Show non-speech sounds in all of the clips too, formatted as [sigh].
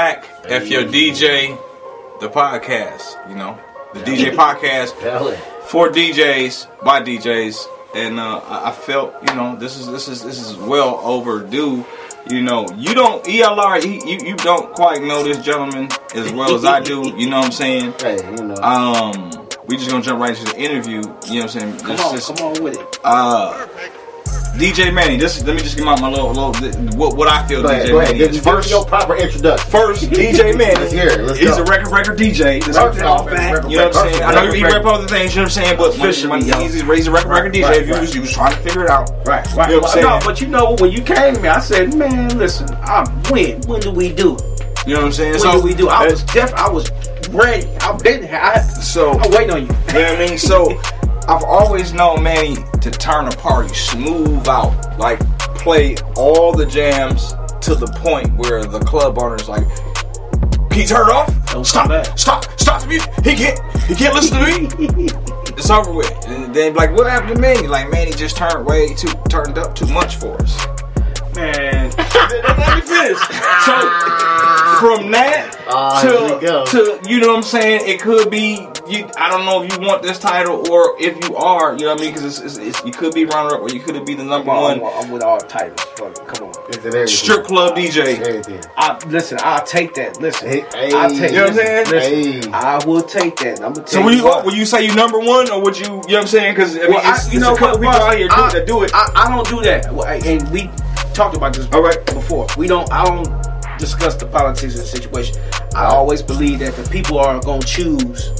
back. If your DJ, the podcast, you know, the DJ podcast [laughs] for DJs by DJs, and uh, I felt you know this is this is this is well overdue. You know, you don't ELR, you, you don't quite know this gentleman as well as I do. [laughs] You know what I'm saying? Hey, you know. Um, we just gonna jump right into the interview. You know what I'm saying? come This on, come on with it. uh, DJ Manny. This let me just give out my little, little what, what I feel Go ahead, DJ ahead. Manny is. First, your proper introduction. first [laughs] DJ Manny. Let's hear it. Let's He's go. a record record DJ. Let's Record- off record- record- You know what I'm saying? I know you rep other things. You know what I'm saying? But Officially, he's, he's a record record DJ. Right, if you right. was you was trying to figure it out. Right, You know what I'm No, saying? but you know when you came to me, I said, "Man, listen, I'm when when do we do? You know what I'm saying? When so do we do?" I was def, I was ready. I've been here. I, so I'm waiting on you. You know what I mean? So [laughs] I've always known Manny to turn a party smooth out, like play all the jams to the point where the club owner's like, "Can you turn off? Don't stop! come back." Stop! Stop the music! He can't! He can't listen to me." [laughs] it's over with. And then like, what happened to Manny? Like Manny just turned way too turned up too much for us. Man, [laughs] Let me finish. So from that ah, here we to, go. to you know what I'm saying, it could be you. I don't know if you want this title or if you are, you know what I mean, because it's, it's, it's, you could be runner up or you could be the number I'm, one I'm with all titles. Fuck Come on. Everything? strip club DJ. Everything. I listen. I'll take that. Listen, Hey, hey, I'll take. You know what I'm saying? Listen, Hey. I will take that. I'm gonna So tell will you what. will you say you number one or would you you know what I'm saying? Because I mean, Well, I- you it's know what, people boss? out here do, I- that do it. I, I don't do that. Well, I- And we talked about this All right. before. We don't. I don't discuss the politics of the situation. I always believe that the people are gonna choose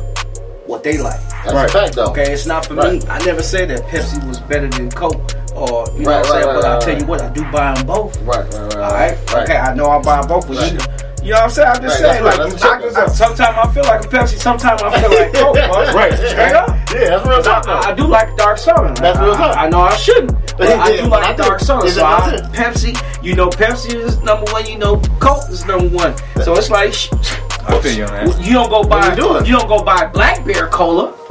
what they like. That's Right. a fact, though. Okay, it's not for Right. me. I never said that Pepsi was better than Coke, or you know Right, what I'm saying. but I'll tell you what, I do buy them both. Right, right, right. All right. Okay, I know I buy both, but you, you know what I'm saying. I'm just saying, like, right, I, I, sometimes I feel like a Pepsi, sometimes I feel like Coke. [laughs] Right. Straight up. Yeah, that's real talk. I, I do like dark soda. That's real talk. I, I know I shouldn't, [laughs] but Yeah, I do like I dark soda. So I. Pepsi, you know, Pepsi is number one. You know, Coke is number one. So it's like I feel you on that. you don't go buy you don't go buy Black Bear Cola. [laughs]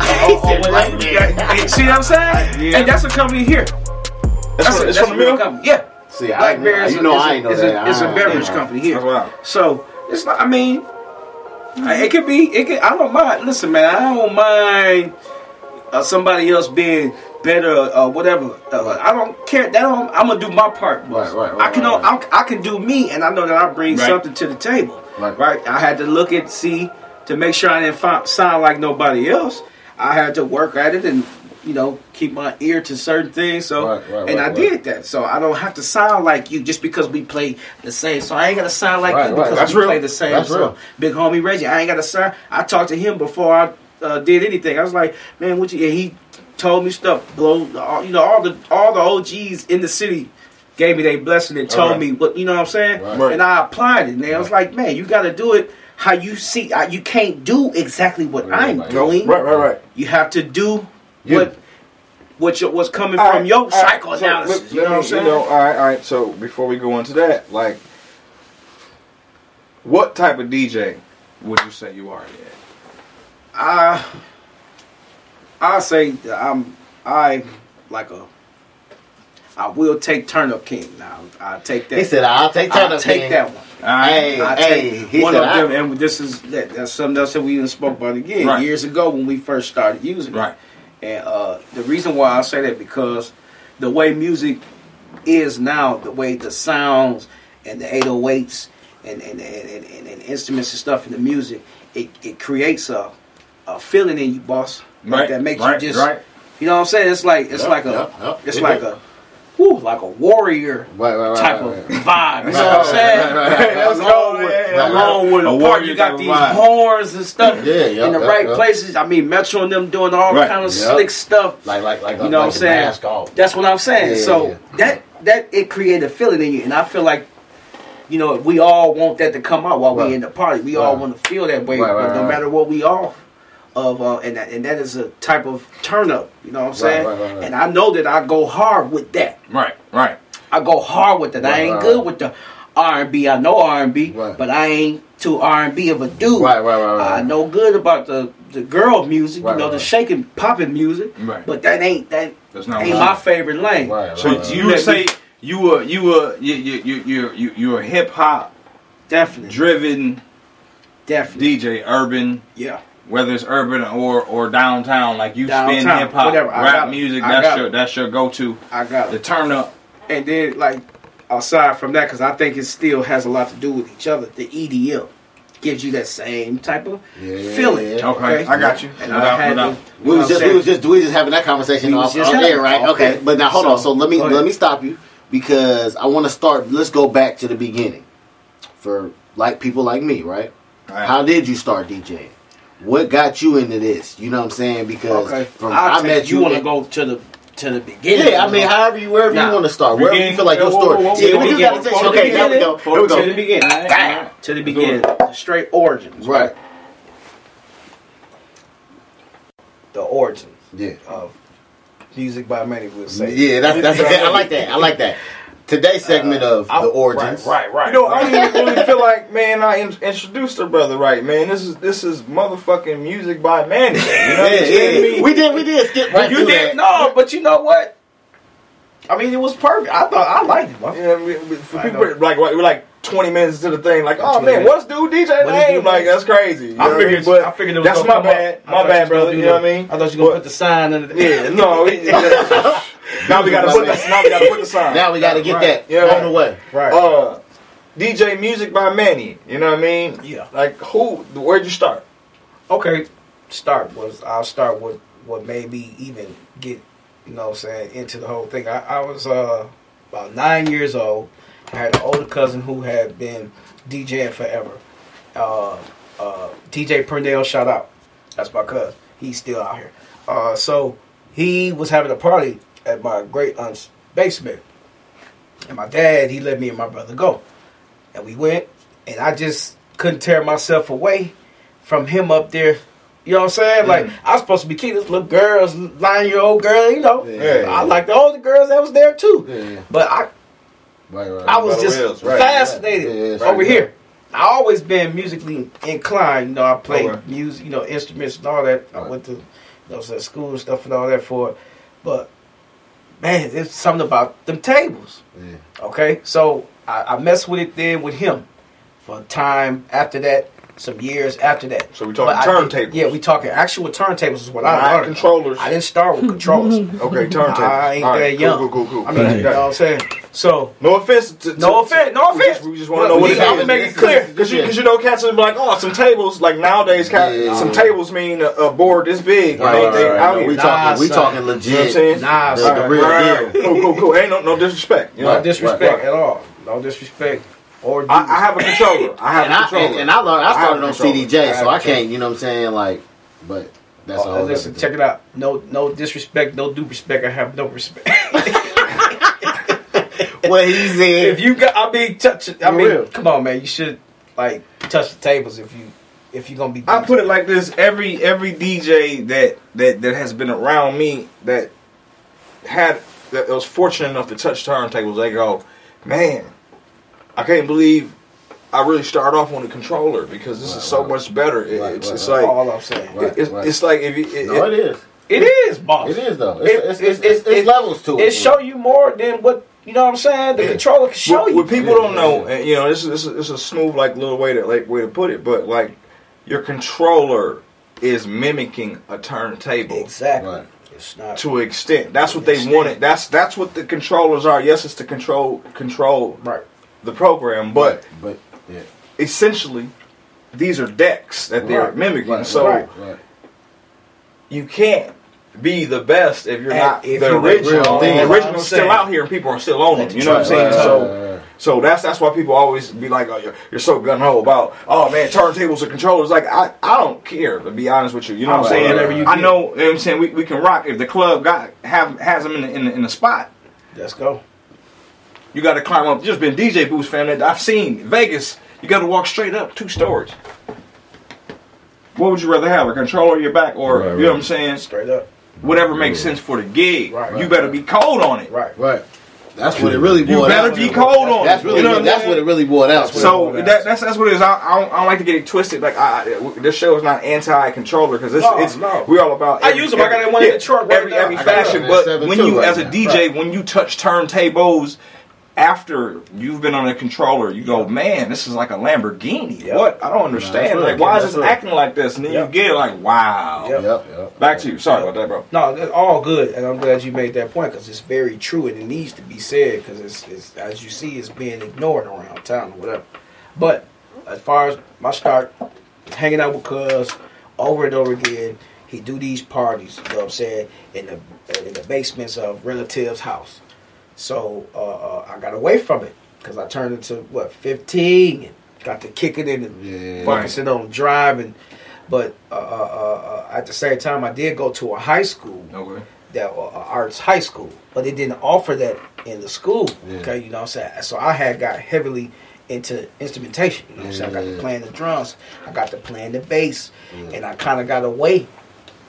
He or- or said whatever. Black Bear. Yeah, [laughs] See what I'm saying? Yeah. And that's a company here. That's, That's, a, it's that's from a the mill. company. Yeah. See, I, Black Bear is you a, know is I a- ain't know is that. a, it's a I- beverage company here. Wild. So it's not. I mean, it could be. It could. I don't mind. Listen, man. I don't mind uh, somebody else being better or whatever. Uh, I don't care. That don't, I'm gonna do my part. Right, right, right, I can. right, right. I, I can do me, and I know that I bring Right. something to the table. Right. Right. I had to look at see to make sure I didn't fi- sound like nobody else. I had to work at it and. You know, keep my ear to certain things. So, Right, right, and right, I right. did that. So I don't have to sound like you just because we play the same. So I ain't gonna sound like Right, you because That's we real. play the same That's song. real. Big homie Reggie, I ain't got to sign. I talked to him before I uh, did anything. I was like, man, what you? And he told me stuff. Blow, you know, all the all the OGs in the city gave me their blessing and told Alright. me what you know what I'm saying. Right. And I applied it. And I was like, man, you got to do it how you see. uh, You can't do exactly what Right, I'm right. doing. Right, right, right. You have to do You. what what your, what's coming All from right, your all right, so you know what I'm saying? You know, all right, all right. So before we go into that, like, what type of DJ would you say you are? Yeah. I I say that I'm I like a I will take Turn Up King now. I take that. He said, "I'll take I'll Turn Up take King." that one. Hey, hey, he one said, of them, and this is that, that's something else that we even spoke about again Right. years ago when we first started using Right. it. And uh, the reason why I say that because the way music is now, the way the sounds and the 808s and and, and, and, and, and instruments and stuff in the music, it, it creates a, a feeling in you, boss. Like Right, that makes right, you just right. you know what I'm saying? It's like it's Yep, like a yep, yep. it's It like do. a whew, like a warrior Right, right, right, type right, of vibe. You know what I'm saying? Right, right, right, right. Along with, Yeah, yeah, along with A a part, you got these vibe. horns and stuff Yeah, yep, in the yep, right yep. places. I mean, Metro and them doing all Right. kind of Yep. slick stuff. Like, like, like, You like know what I'm saying? That's what I'm saying. Yeah, so yeah. that that it created a feeling in you, and I feel like. You know, we all want that to come out while Right. we in the party. We all want to feel that way, Right, right, no right. matter what we are. Of uh, and that and that is a type of turn up. You know what I'm saying? right, right, right. And I know that I go hard with that. Right, right. I go hard with it. I ain't right, good with the R and B. I know R and B, but I ain't too R and B of a dude. Right, right, right, right. I know good about the the girl music, Right, you know, right, the right. shaking, popping music. Right. But that ain't that That's not ain't my favorite lane. Right, So right, right. you let would say you were you were you you you you you you a hip hop Definitely. driven Definitely. DJ, urban, Yeah. Whether it's urban or or downtown, like you spin hip hop, rap got music, I that's got your it. that's your go to. I got The it. turn up. And then, like, aside from that, because I think it still has a lot to do with each other, the EDM gives you that same type of Yeah, feeling. yeah. Okay, I got you. And Without- I had without- to, We was just we was just we was just having that conversation off, just off having air, right? it. Okay, Okay. but now hold on. So, So let me let me stop you because I want to start. Let's go back to the beginning for like people like me, right? Alright. How did you start DJing? What got you into this? You know what I'm saying? Because Okay. from I'll I met you. You want to go to the to the beginning? Yeah, I mean, however you wherever Nah. you want to start, wherever you feel like your whoa, story. whoa, whoa, yeah, we do got to whoa, say. Okay, here we go. Here we the go. beginning. To the Let's do it. beginning. Straight origins. Right. The origins Yeah. of music by many would say. Yeah, that's that's. I like that. I like that. Today's uh, segment of I- the origins. Right, right, right. You know, I right. don't even really feel like, man, I in- introduced her brother right, man. This is this is motherfucking music by Manny. You know Yeah, what I'm yeah, saying? We did, we did skip right you through did that. no, but you know what? I mean, it was perfect. I thought I liked it. Yeah, we, we, for I people know. like we're like twenty minutes into the thing, like, oh man, minutes. what's dude DJ What is name? dude Like that's crazy. You I what I mean? figured, But I figured it was that's my bad, up. My bad, you was gonna brother. You know what I mean? I thought you were gonna put the sign under the. Yeah, no. [laughs] [laughs] we- now we got to put the, now we got to put the sign. Now we got to get Right. that Yeah, on right. the way. Right. uh, DJ music by Manny. You know what I mean? Yeah. Like who? Where'd you start? okay, start was I'll start with what made me even get you know what I'm saying into the whole thing. I, I was uh about nine years old. I had an older cousin who had been DJing forever. Uh, uh, DJ Pernell, shout out. That's my cousin. He's still out here. Uh, so he was having a party at my great aunt's basement, and my dad he let me and my brother go, and we went, and I just couldn't tear myself away from him up there. You know what I'm saying? Like I was supposed to be keeping this little girls, nine year old girl. You know, Yeah. I like the older girls that was there too. Yeah, But I, right, right. I was just Wills, right, fascinated right. Yeah, yeah, over right. here. I always been musically inclined. You know, I played Okay. music, you know, instruments and all that. I went to, you know, to school and stuff and all that for it. But man, there's something about them tables. Yeah. Okay, so I, I messed with it then with him for a time after that, some years after that. So we talking But did- turntables. Yeah, we talking actual turntables is what I learned. controllers. I didn't start with controllers. [laughs] Okay, turntables. I ain't All that cool, young. Cool, cool, cool. I mean, you know what I'm saying? So No offense. To, to, No offense, no offense. We just, want to know what we- it I'ma make it clear. Because you, 'cause you know, cats are like, oh, some tables. Like nowadays, cat, Yeah. some tables mean a, a board this big. Right, They- right, they right. out No, we Nah, talking, we son. talking You know what I'm legit. saying? nah, The- son. the real Right. deal. Cool, cool, cool. Ain't no, no disrespect. You know? no disrespect Right. at all. No disrespect. Or I, I have a controller. I have And a I, controller. and, and I learned. I I started a on. CDJ, I so I can't. You know what I'm saying? Like, but that's all. Oh, listen, check it out. No, no disrespect. No due respect. I have no respect. [laughs] What he said. if you got, I mean, touch. it. I For mean, real. come on, man. You should like touch the tables if you if you're gonna be. I put it like this: every every DJ that that that has been around me that had that was fortunate enough to touch turntables, they go, man, I can't believe I really start off on the controller because this Right, is so right. much better. It- Right, it's right, it's right. like all I'm saying. Right. it- it's, it's like if you it, no, it is. It is, boss. It is though. It- It's, it's, it's, it's, it's levels to it. It show you more than what you know. what I'm saying the Yeah. controller can show what, you. what people don't know, and you know, this is this is, this is a smooth like little way to like way to put it, but like your controller is mimicking a turntable. exactly. Right. It's not. to an extent. That's what they Extent. wanted. That's that's what the controllers are. Yes, it's to control control Right. the program, but but yeah. essentially these are decks that they're Right. mimicking. Right, so right. Right. you can't be the best if you're And not if the you're original. real thing. the I'm original's still out here and people are still on them. You know what I'm saying? Right, So right, right. so that's that's why people always be like, oh, you're, you're so gun ho about, oh man, turntables and controllers. Like I, I don't care to be honest with you. You know what I'm saying? whatever you I know. You know what I'm saying we, we can rock if the club got have has them in the, in the, in the spot. Let's go. You got to climb up. Just been DJ booths, fam. That I've seen Vegas. You got to walk straight up two stories. What would you rather have, a controller on your back, or Right, you know what I'm saying? Straight up. Whatever makes sense for the gig. Right, you better right. be cold on it. Right. Right. That's what it really You boiled better out be to. cold on That's really you know what I'm that's what it really boiled out. So That's that, that's that's what it is. I, I, don't, I don't like to get it twisted. Like I, this show is not anti-controller because it's, No, it's no. we're all about. I use them. I got that one in Detroit right Every now. every fashion, but when you right as a now. DJ, Right. when you touch turntables, after you've been on a controller, you go, man, this is like a Lamborghini. Yep. What? I don't understand. That's like, why is That's this right. acting like this? And then Yep. you get it like, wow. Yep. Yep, yep. Back to you. Sorry about that, bro. No, that's all good, and I'm glad you made that point because it's very true and it needs to be said because it's, it's as you see, it's being ignored around town or whatever. But as far as my start, hanging out with Cuz over and over again, he do these parties. You know what I'm saying in the in the basements of relatives' house. So uh, uh, I got away from it because I turned into what 15 and got to kicking it and Yeah. focusing on driving. But uh, uh, uh, at the same time, I did go to a high school Okay. that uh, arts high school, but it didn't offer that in the school. Yeah. Okay, you know what I'm saying? So I had got heavily into instrumentation. You know what I'm saying? I got to playing the drums, I got to playing the bass, and I kind of got away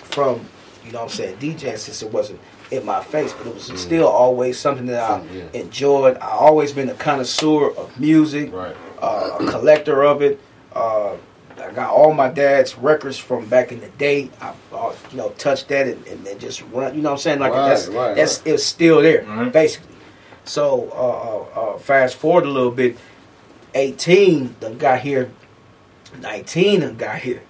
from, you know what I'm saying, DJing since it wasn't in my face, but it was still always something that I yeah. enjoyed. I always been a connoisseur of music Right. uh, a collector of it. Uh, I got all my dad's records from back in the day. I, uh, you know, touched that and, and, then just run. You know what I'm saying? Like Right, that's right, that's right. it's still there Mhm. basically. So uh, uh, uh, fast forward a little bit. 18 done got here. 19 done got here.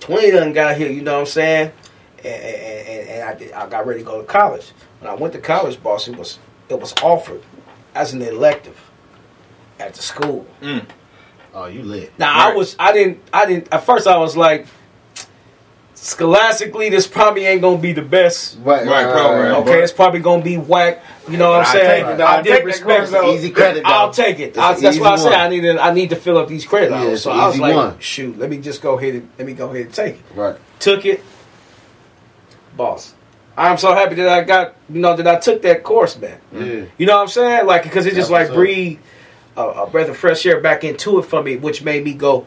20 done got here. You know what I'm saying? And, and, and, and I, did, I got ready to go to college. When I went to college, boss, it was it was offered as an elective at the school. Mm. Oh, you lit. Now I was I didn't I didn't at first I was like scholastically this probably ain't gonna be the best. Right, Right, program. Okay, but- it's probably gonna be whack. You know what I'm I saying? take it. I I did take that respect course, though. Easy credit, though. I'll take it. I, that's why I easy said. I need to, I need to fill up these credit Yeah, hours. it's So I was like, one. shoot, let me just go ahead and let me go ahead and take it. Right. Took it, boss. I'm so happy that I got you know that I took that course, man. Yeah. You know what I'm saying? Like, because it just That's like breathed a, a breath of fresh air back into it for me, which made me go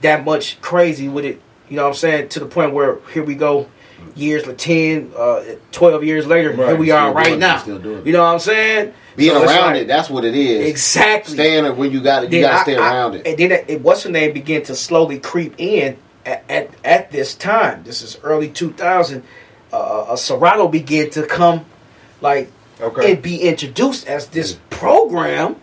that much crazy with it. You know what I'm saying? To the point where here we go, years like 10, uh, 12 years later, Right, here we are right now. You know what I'm saying? Being So around like- it, that's what it is. Exactly. Staying when you got it, you got to stay I- around it. And then it, it what's her name began to slowly creep in at, at, at this time. This is early 2000. Uh, a Serato began to come, like, Okay. and be introduced as this program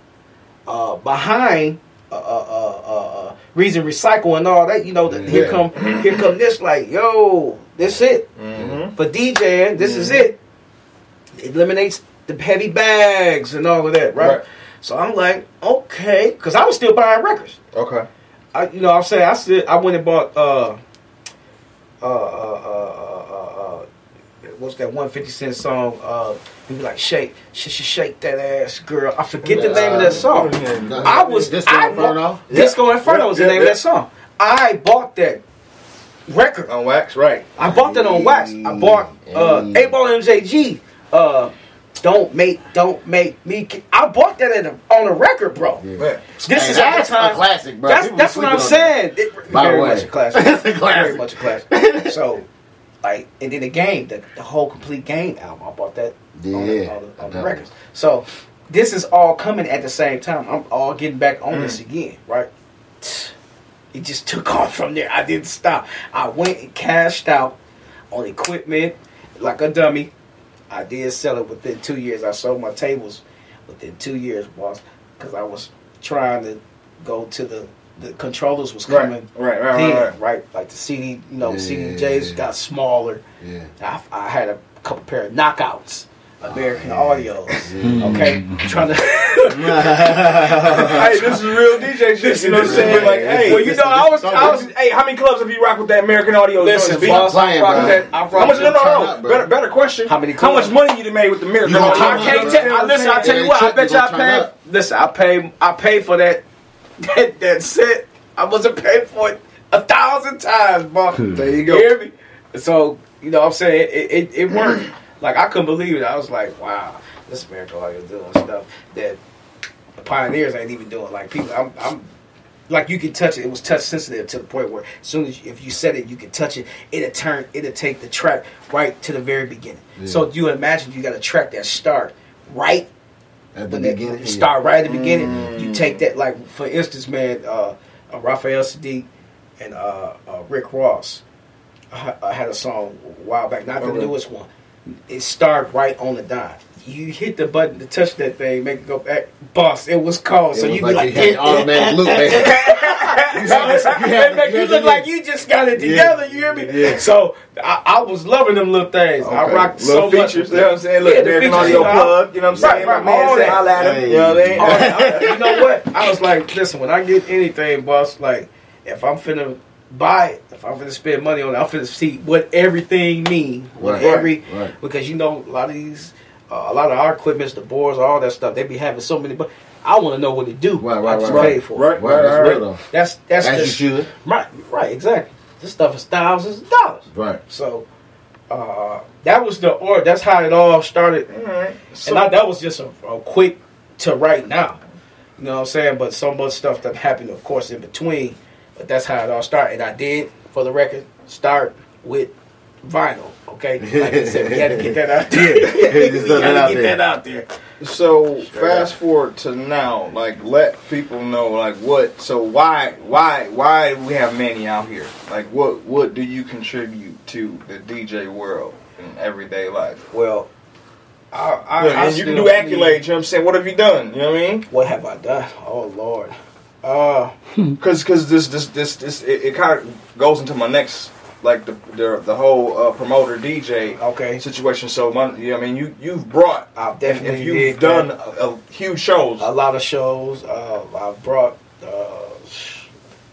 uh, behind uh, uh, uh, uh, uh, Reason Recycle and all that. You know, that here come here come this like, yo, this it Mm-hmm. for DJing. This is it. It eliminates the heavy bags and all of that, right? Right. So I'm like, okay, because I was still buying records. Okay. I, you know, I'm saying I still I went and bought uh uh, uh, uh what's that one fifty cent song? Uh, he be like shake, sh- sh- shake that ass, girl. I forget the name of that song. I was Disco I Inferno? bought- Disco Inferno was the name yeah. of that song. I bought that record. On wax, right? I bought that on wax. I bought uh, Mm. 8 Ball MJG. Uh, don't make, don't make me. I bought that in a, on a record, bro. Yeah. This Hey, is at the that's time. a classic, bro. That's that's what I'm sleeping on that. saying. It, By the very way. much a classic. [laughs] A classic. Very much a classic. so, like, and then the game, the, the whole complete game album. I bought that on, the, on, the, on the records. So, this is all coming at the same time. I'm all getting back on this Mm. again, right? It just took [laughs] off from there. I didn't stop. I went and cashed out on equipment like a dummy. I did sell it within two years. I sold my tables within two years, boss, because I was trying to go to the the controllers was coming Right. Right. then, Right. right? Like the CD, you know, Yeah. CDJs got smaller. Yeah. I, I had a couple pair of knockouts, American Oh, Audios. Yeah. Okay, [laughs] trying [laughs] to. hey, this is real DJ shit. You know what I'm saying? Like, hey, Well, you know, I was, I was. hey, how many clubs have you rocked with that American Audio? Listen, joint? boss, playing, rock bro. that. I rock How much? No, no, no. better, better question. How many How much money you done made with the American You gonna Audio? I up, can't tell. I, listen, I tell you what. I bet you you I gonna turn paid. up. Listen, I paid. I paid for that. That that set. I wasn't paid for it a thousand times, boss. Hmm. There you You go. hear me? So you know, what I'm saying it. It, it worked. like I couldn't believe it. I was like, wow, this American Audio is doing stuff that the pioneers ain't even doing. Like people, I'm. I'm like you can touch it. It was touch sensitive to the point where as soon as you, if you set it, you can touch it. It'll turn. It'll take the track right to the very beginning. Yeah. So you imagine you got a track that start right At the beginning. yeah. start right at the beginning. You take that, like for instance, man, uh, uh, Raphael Saadiq and uh, uh, Rick Ross. I, I had a song a while back, not the Okay. newest one. It started right on the dime. You hit the button to touch that thing, make it go back. Boss, it was called. It so was you like be like, you had automatic loop, man. [laughs] it make you look like you just got it together. You hear me? Yeah. So I, I was loving them little things. I Okay. rocked Little so much. features, you know what I'm saying? Look, Yeah, the American features, Audio you know, Plug, you know what I'm saying? right, My man all said, holla at him, you know what I mean? [laughs] I- you know what? I was like, listen, when I get anything, boss, like if I'm finna buy it, if I'm finna spend money on it, I'm finna see what everything means. What Right, every right. because you know a lot of these, uh, a lot of our equipments, the boards, all that stuff, they be having so many. But I want to know what it do. Right, right, I just right, paid right. for. Right, it. Right, that's right, right. That's that's As the- you should. Right, right, exactly. This stuff is thousands of dollars. Right. So uh, that was the or that's how it all started. Alright. So, and I, that was just a, a quick to right now. You know what I'm saying? But so much stuff that happened, of course, in between. But that's how it all started. And I did, for the record, start with vinyl. Okay, like I said, we had to get that out there. yeah, [laughs] we had to get there. that out there. so fast forward to now, like let people know, like what. So why, why, why do we have Manny out here? Like what, what do you contribute to the DJ world in everyday life? Well, I, I, Yeah, I and you can do believe- accolades. You know what I'm saying? What have you done? You know what I mean? What have I done? Oh Lord. Uh, Because because this this this this it, it kind of goes into my next like the the, the whole uh, promoter DJ okay. situation. So my, yeah, I mean you you've brought I've definitely if you've done a, a huge shows. a lot of shows. Uh, I've brought uh,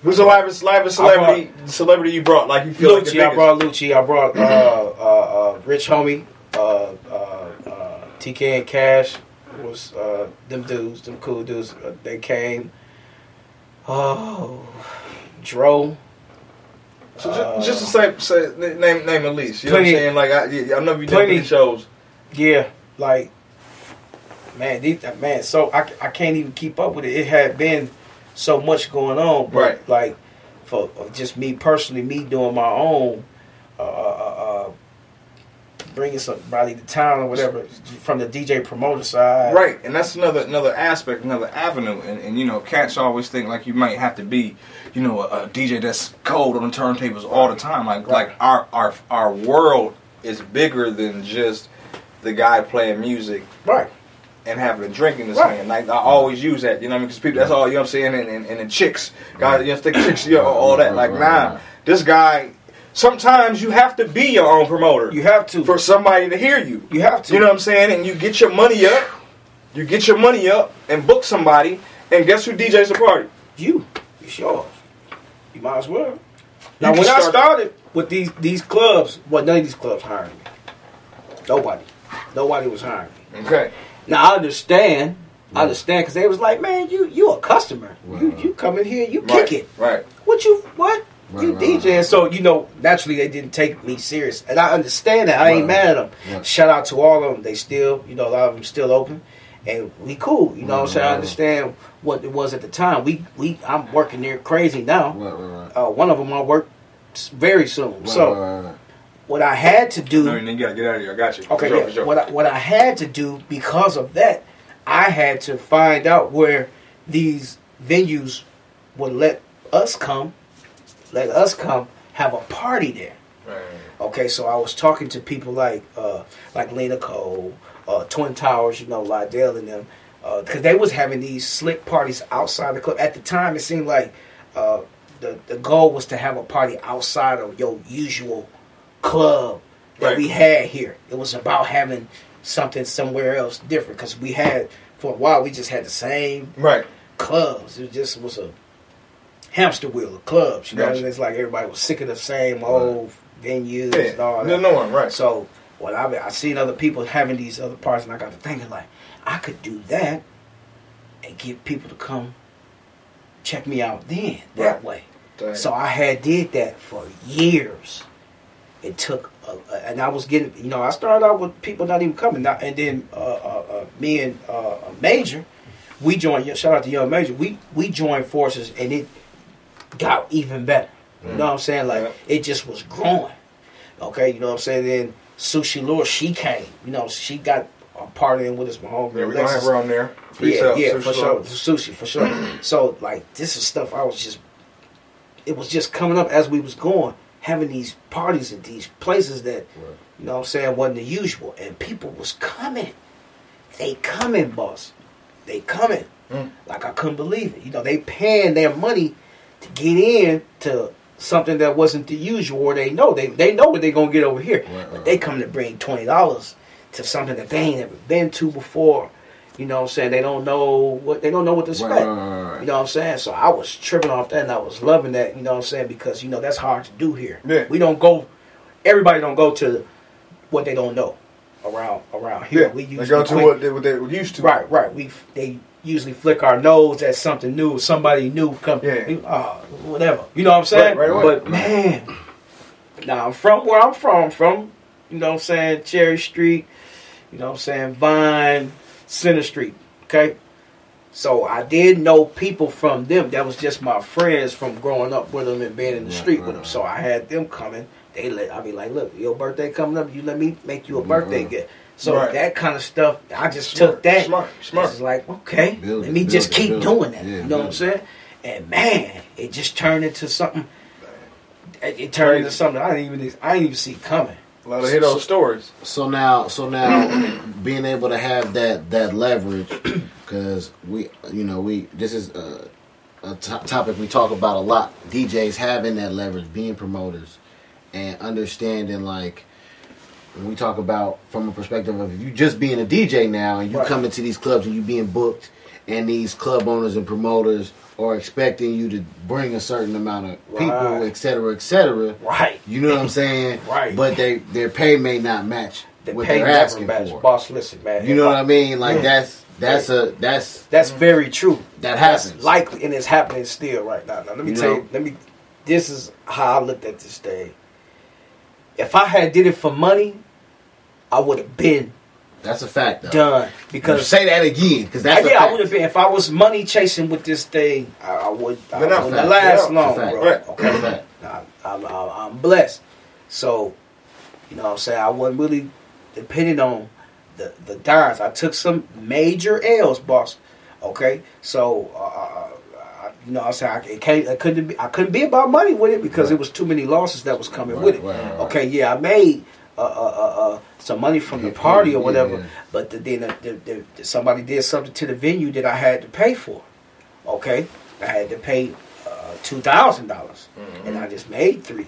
Who's the livest livest I celebrity celebrity you brought? Like you feel like the Lucci. I brought Lucci. I brought uh, uh, uh, Rich Homie. Uh, uh, uh, TK and Cash was uh, them dudes, them cool dudes. Uh, they came. Oh, Dro. So Uh, just, just to say, say name name at least. You know what I'm saying? Like I, I know you did plenty- plenty shows. Yeah, like man, these, man. So I, I can't even keep up with it. It had been so much going on, but Right. like for just me personally, me doing my own, uh, uh, uh, bringing somebody to town or whatever from the DJ promoter side. Right, and that's another another aspect, another avenue, and, and you know, cats always think like you might have to be, you know, a, a DJ that's cold on the turntables all the time. Like Right. like our our our world is bigger than just the guy playing music Right. and having a drink in his Right. hand. Like I always use that, you know, what I mean, because people that's all you know what I'm saying, and, and, and the chicks, guys, you know, think chicks, you know, all that. Like Right, nah, right. this guy. Sometimes you have to be your own promoter You have to. for somebody to hear you. you have to. You know what I'm saying? And you get your money up, you get your money up and book somebody, and guess who DJs the party? You. It's yours. You might as well. You Now, when I started with these these clubs, well, none of these clubs hired me. Nobody. Nobody was hiring me. Okay. Now I understand. I understand because they was like, man, you you a customer. You you come in here, you Right. kick it. Right. What you what? Right, you right, DJ. right. So you know, naturally they didn't take me serious, and I understand that. I ain't mad at them. Right. Shout out to all of them. They still, you know, a lot of them still open, and we cool. You know what I'm saying? I understand what it was at the time. We we I'm working there crazy now. Right, right, right. Uh, one of them I work very soon. Right, so right, right, right. what I had to do. No, you gotta get out of here. I got you. Okay, For sure, yeah. for sure. What I, what I had to do because of that, I had to find out where these venues would let us come, let us come have a party there. Right. Okay, so I was talking to people like uh, like Lena Cole, uh, Twin Towers, you know, Lydell and them, because they was having these slick parties outside the club. At the time, it seemed like uh, the the goal was to have a party outside of your usual club that Right. we had here. It was about having something somewhere else different because we had for a while we just had the same Right. clubs. It just was a hamster wheel of clubs. You know, Gotcha. and it's like everybody was sick of the same old venues and all that. No, no one. Right. So when I I seen other people having these other parts, and I got to thinking like I could do that and get people to come check me out then that Right. way. Dang. So I had did that for years. It took, a, a- and I was getting, you know, I started out with people not even coming, not, and then uh, uh, uh, me and uh, Major, we joined. Shout out to Young Major. We we joined forces, and it got even better. You know what I'm saying? Like Yeah. it just was growing. Okay, you know what I'm saying? Then Sushi Lure, she came. You know, she got a party in with us, my homegirl. yeah, we're gonna have her on there. Peace Yeah, out, yeah, Sushi for sure. Lord. Sushi, for sure. [clears throat] so like this is stuff I was just it was just coming up as we was going, having these parties at these places that Right. you know what I'm saying wasn't the usual. And people was coming. they coming, boss. They coming. Mm. Like I couldn't believe it. You know, they paying their money to get in to something that wasn't the usual or they know they they know what they're gonna get over here. Right, right, But they come to bring twenty dollars to something that they ain't ever been to before. You know what I'm saying? They don't know what they don't know what to expect. Right, right, right, right. You know what I'm saying? So I was tripping off that and I was loving that, you know what I'm saying? Because you know that's hard to do here. Yeah. We don't go everybody don't go to what they don't know around around here. Yeah, We they usually go to quick- what they, what they were used to. Right, right. We they usually flick our nose at something new, somebody new come, Yeah. uh, whatever. You know what I'm saying? Right, right, right. But man, now I'm from where I'm from, from you know what I'm saying Cherry Street, you know what I'm saying Vine, Center Street. Okay, so I did know people from them. That was just my friends from growing up with them and being in the street with them. So I had them coming. They let I be like, look, your birthday coming up. You let me make you a birthday right. gift. So Right. that kind of stuff, I just Smart, took that. smart, smart. It's like, okay, Build let me build just it, keep doing that. Yeah, you know what I'm saying? And man, it just turned into something. It, it turned into something I didn't even I didn't even see coming. A lot of hit those stories. So now, so now, [clears throat] being able to have that that leverage, because we, you know, we this is a, a topic we talk about a lot. DJs having that leverage, being promoters, and understanding like when we talk about from a perspective of you just being a DJ now, and you Right. come into these clubs and you being booked, and these club owners and promoters are expecting you to bring a certain amount of people, Right. et cetera, et cetera. Right. You know what I'm saying? Right. But they their pay may not match The what pay they're asking match. for. Boss, listen, man. You know I- what I mean? Like Yeah. that's that's a that's That's very true. That That's happens. likely, and it's happening still right now. Now let me You tell know? you. Let me. This is how I looked at this thing. If I had did it for money, I would have been that's a fact though. done Because because say that again, because that's yeah, I would have been. If I was money chasing with this thing, I, I would. I wouldn't last Yeah, long, bro. Right. Okay, fact. I, I'm, blessed. So, you know what I'm saying? I wasn't really depending on the, the dimes. I took some major L's, boss. Okay? So, uh, I, you know I'm saying? I, it can't, I, couldn't be, I couldn't be about money with it because Right. it was too many losses that was coming Right, with it. right, right, right. Okay, yeah, I made uh, uh, uh, uh, some money from the Yeah, party or whatever, yeah. but the, then the, the, the, somebody did something to the venue that I had to pay for. Okay? I had to pay uh, $2,000 and I just made three.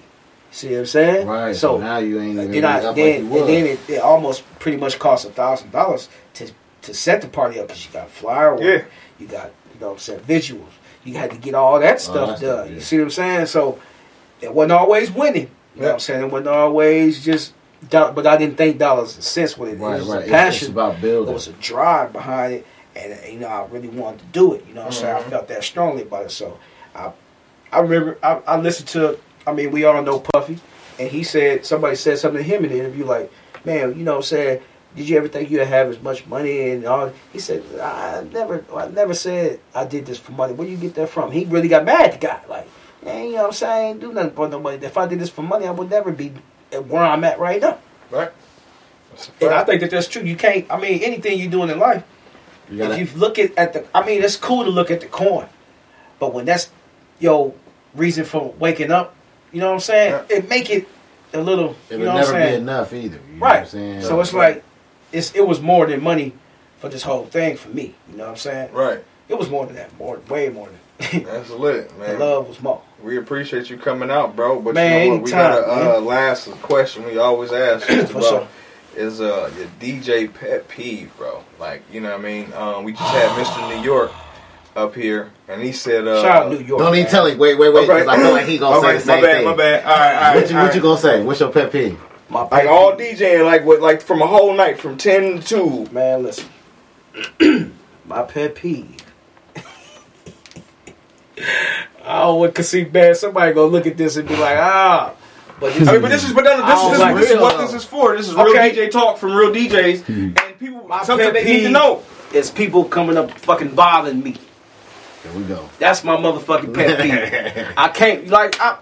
See what I'm saying? Right. So So now you ain't even then I then like you and then it, it almost pretty much cost a thousand dollars to to set the party up because you got flyer work, Yeah. you got you know what I'm saying visuals, you had to get all that stuff stuff, done. You see what I'm saying? So it wasn't always winning. You know what I'm saying? It wasn't always just. But I didn't think dollars and cents with it. Right, it was right. a passion. It's about There building. was a drive behind it, and uh, you know I really wanted to do it. You know what I'm saying? I Mhm. felt that strongly about it. So I, I remember I, I listened to. I mean, we all know Puffy, and he said somebody said something to him in the interview like, "Man, you know, what I'm saying." Did you ever think you'd have as much money and all? He said, "I never, I never said I did this for money. Where you get that from?" He really got mad. at The guy, like, man, you know what I'm saying? I ain't do nothing for no money. If I did this for money, I would never be where I'm at right now. Right. And I think that that's true. You can't. I mean, anything you're doing in life, You gotta, if you look at, at the, I mean, it's cool to look at the coin, but when that's your reason for waking up, you know what I'm saying? It make it a little, it'll you know what I'm never be enough either. You know what I'm Right. saying? So it's like, it's it was more than money for this whole thing for me. You know what I'm saying? Right. It was more than that, more, way more than. [laughs] That's lit, the man. love was more. We appreciate you coming out, bro. But Man, you know what? We got a uh, last question we always ask just [clears throat] For about sure. is uh your DJ pet peeve, bro. Like you know what I mean? Um, we just had Mr. New York up here, and he said, uh, Shout out New York. Don't even tell him. Wait, wait, wait. Because I feel like he gonna [laughs] All say right, the same my bad, thing. my bad. All right, all right. What you, all what right. you gonna say? What's your pet peeve? My Like all peeve. DJing, like what, like from a whole night, from ten to two. Man, listen. [clears throat] My pet peeve. [laughs] I don't want to see bad. Somebody gonna look at this and be like, ah. But this, I mean, but this is but then, I this, is, like this, is what this is for. This is real Okay. DJ talk from real DJs, and people My something pet they need to know. is people coming up fucking bothering me. Here we go. That's my motherfucking pet peeve. [laughs] I can't like I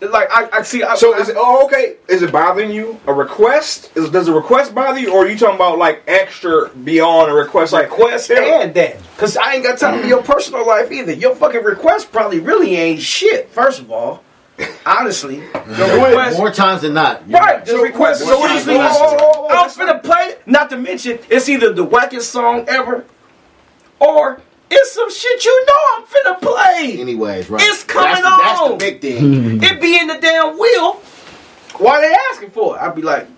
like I, I see. I, So I, is it, oh okay? Is it bothering you? A request? Is does a request bother you, or are you talking about like extra beyond a request? Like request yeah. and that. Cause I ain't got time for your personal life either. Your fucking request probably really ain't shit. First of all, honestly, the request. More times than not. Right, the request so what usually you- I'm finna play. Not to mention, it's either the wackest song ever, or it's some shit you know I'm finna play. Anyways, right. It's coming that's the, That's the big thing. [laughs] It be in the damn wheel. Why they asking for it? I'd be like,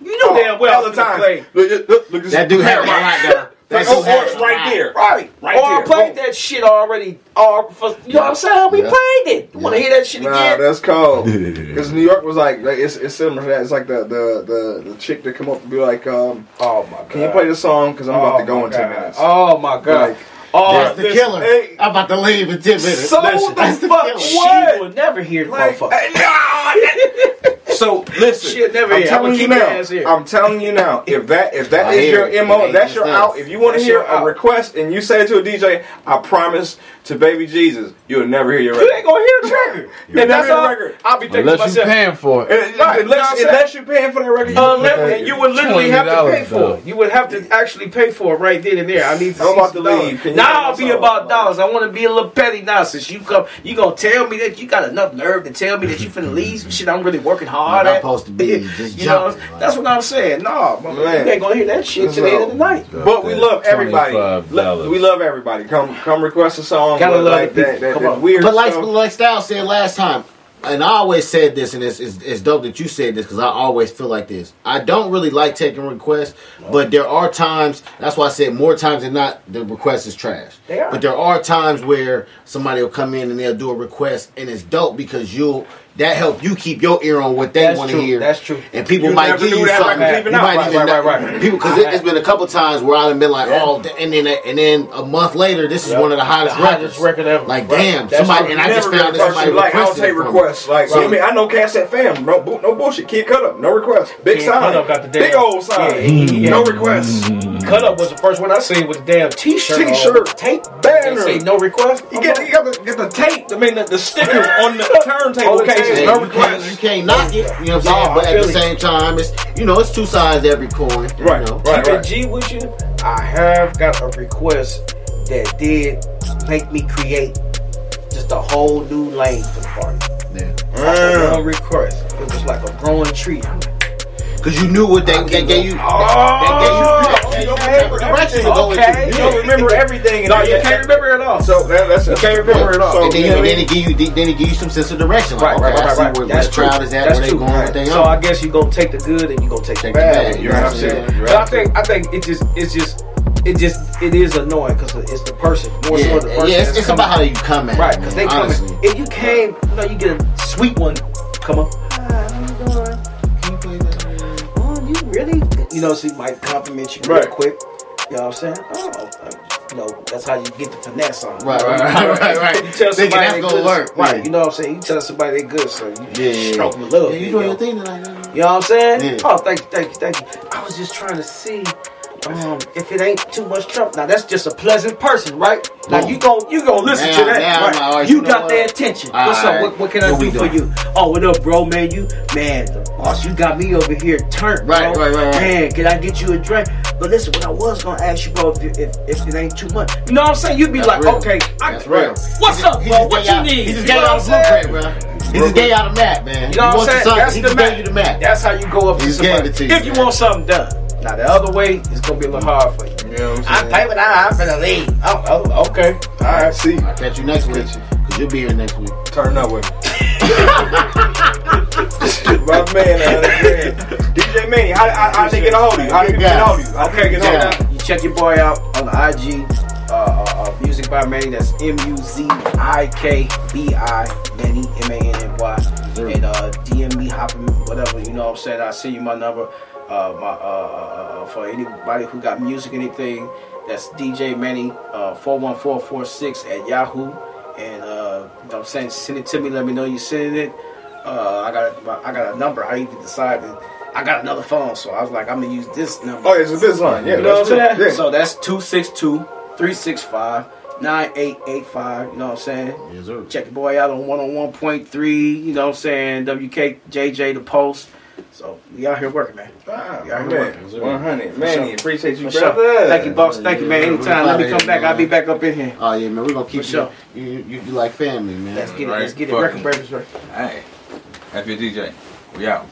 you know damn well all the time. play. Look, look, look, look, that dude had it right right [laughs] there. That Like, oh, dude had it's it right there. Right, Right or I played Boom. that shit already. Or for, you know what I'm saying? We Yeah. played it. Want to hear that shit Nah, again? that's cold. [laughs] Because New York was like, like, it's, it's similar to that. It's like the, the, the, the chick that come up and be like, um, Oh my god! can you play this song? Because I'm about to go in 10 minutes. Oh my god! Like, oh, That's the killer. hey. I'm about to leave in 10 minutes. So Listen, the that's the fuck? killer. She will never hear the like, motherfucker. nah, So listen, She'll never I'm hear. I'm telling you now. I'm telling you now. If that if that I is hear your mo, that's your just out. If you want to That's hear a request and you say it to a DJ, I promise to baby Jesus, you'll never hear your you record. ain't gonna hear the record. You'll and that's never hear the all. record. I'll be thinking to Unless you're paying for it. And- Right, you know what unless, I'm unless you're paying for that record, you Unless, can't- and you would literally have to pay for it. You would have to actually pay for it right then and there. I need to I'm see about to leave. Now I'll be about dollars. I want to be a little petty now. Since you come, you gonna tell me that you got enough nerve to tell me that you finna leave some shit I'm really working hard I'm at. supposed to be just [laughs] you know, jumping, that's what I'm saying. No, man, Man. you ain't gonna hear that shit till the end of the night. But we love everybody. We love everybody. Come come request a song. Gotta love like the that, that, Come that on. weird But like, stuff. like Style said last time, and I always said this, and it's, it's, it's dope that you said this because I always feel like this. I don't really like taking requests, but there are times, that's why I said more times than not, the request is trash. They are. But there are times where somebody will come in and they'll do a request, and it's dope because you'll. That help you keep your ear on what they want to hear. That's true. And people You might give you something. record you might Right, even right, right, right. People, because it, it's been a couple times where I've been like, oh, and then and then a month later, this is Yep. one of the hottest The records. hottest record ever. Like, Right. damn, That's somebody, true. and I just Never found that request somebody you. like I don't take it from requests. Like So- I mean, I know Cassette Fam. No, bo- no bullshit. Kid Cut Up. No request. Big Kid sign. Cut Up got the Big old sign. Yeah, he- he- no requests. Cut up was the first one I seen with the damn T-shirt. T-shirt. tape Banner. Say no request. You get, you got the, get the tape. I mean, the, the stickers on the [laughs] turntable On the No Yeah, you, can't, requests. you can't knock it, you know what I'm No, saying? But I at the same time, it's you know, it's two sides to every coin. You Right, know? right, Keep right. G with you. I have got a request that did make me create just a whole new lane for the party. Yeah. Mm. One request. It was like a growing tree. Cause you knew what they, they gave you. Oh, they, they, you they, can't they, directions Okay. You don't remember everything. and No, you can't remember it all. So that's You can't remember it all. And then, you know and what I then mean? it give you, then it give you some sense of direction. Right, right, okay, right, right. where, where That's true. is at, That's where they true. going, what they So. I guess you gonna take the good and you gonna take the Take the bad. bad, You know what I'm saying? But I think I think it just it's just it just it is annoying because it's the person more Yeah, so the person. yeah it's, it's about how you come at right because they come. honestly. If you came, you know, you get a sweet one. Come on. Hi, how you doing? Can you play that? Oh, you really? You know, she might compliment you real Right. quick. You know what I'm saying? Oh, uh, you know, that's how you get the finesse on. Right, You know, right, you- right, right, right. You tell somebody that's they gonna good, work. right? Yeah. You know what I'm saying? You tell somebody they good, so you Yeah, yeah, yeah. stroke them a little Yeah, bit. you doing yo. your thing tonight. You know what I'm saying? Yeah. Oh, thank you, thank you, thank you. I was just trying to see um, if it ain't too much trouble. Now that's just a pleasant person, right? Now Boom. you gon' you gon' listen Now- to that. right? you you know got what? their attention. All What's right. up? What, what can I What do for you? Oh, what up, bro? Man, you man, the boss, you got me over here turned, Right, bro. right, right, right. Man, can I get you a drink? But listen, what I was gonna ask you, bro, if, if, if it ain't too much, you know what I'm saying? You'd be That's like, real. okay, I, That's real. what's up, He bro? What you out- need? He just gave out a blueprint, bro. He just gave out a map, man. You know what I'm saying? That's the map. gave you the map. That's how you go up He to somebody. it to you, if you want something done. Now the other way is gonna be a little hard for you. You know what I I'm pay saying? but I, I'm finna leave. Oh, oh, okay. All All right. right, see. I'll catch you next week. Cause you'll be here next week. Turn up with me. My man, man. DJ Manny, how, how, how they get a hold of you? How they Good get a hold of you? How they get a hold of you? You check your boy out on the IG. Uh, uh, uh, music by Manny. That's M U Z I K B I Manny M A N N Y. And uh, DM me, hopping, whatever. You know what I'm saying? I send you my number. Uh, my uh, uh, uh, for anybody who got music, anything. That's DJ Manny uh, four one four four six at Yahoo. And uh, you know I'm saying, send it to me. Let me know you sending it. Uh, I got I got a number. I even decided I got another phone, so I was like, I'm gonna use this number. Oh, it's a business line. Yeah, You know what I'm saying? So that's 262 365 9885. You know what I'm saying? Yes, sir. Check the boy out on 101.3. You know what I'm saying? WKJJ The Post. So we out here working, man. Ah, Yeah, I man, remember. 100. Man, sure. appreciate you, For sure. brother. Thank you, boss. Thank you, man. Anytime. Let me come back. here, I'll be back up in here. Oh yeah, man, we're gonna keep For sure. you, you, you. You like family, man. Let's get it. Let's get it. Record breakers. Hey, F your DJ. We out.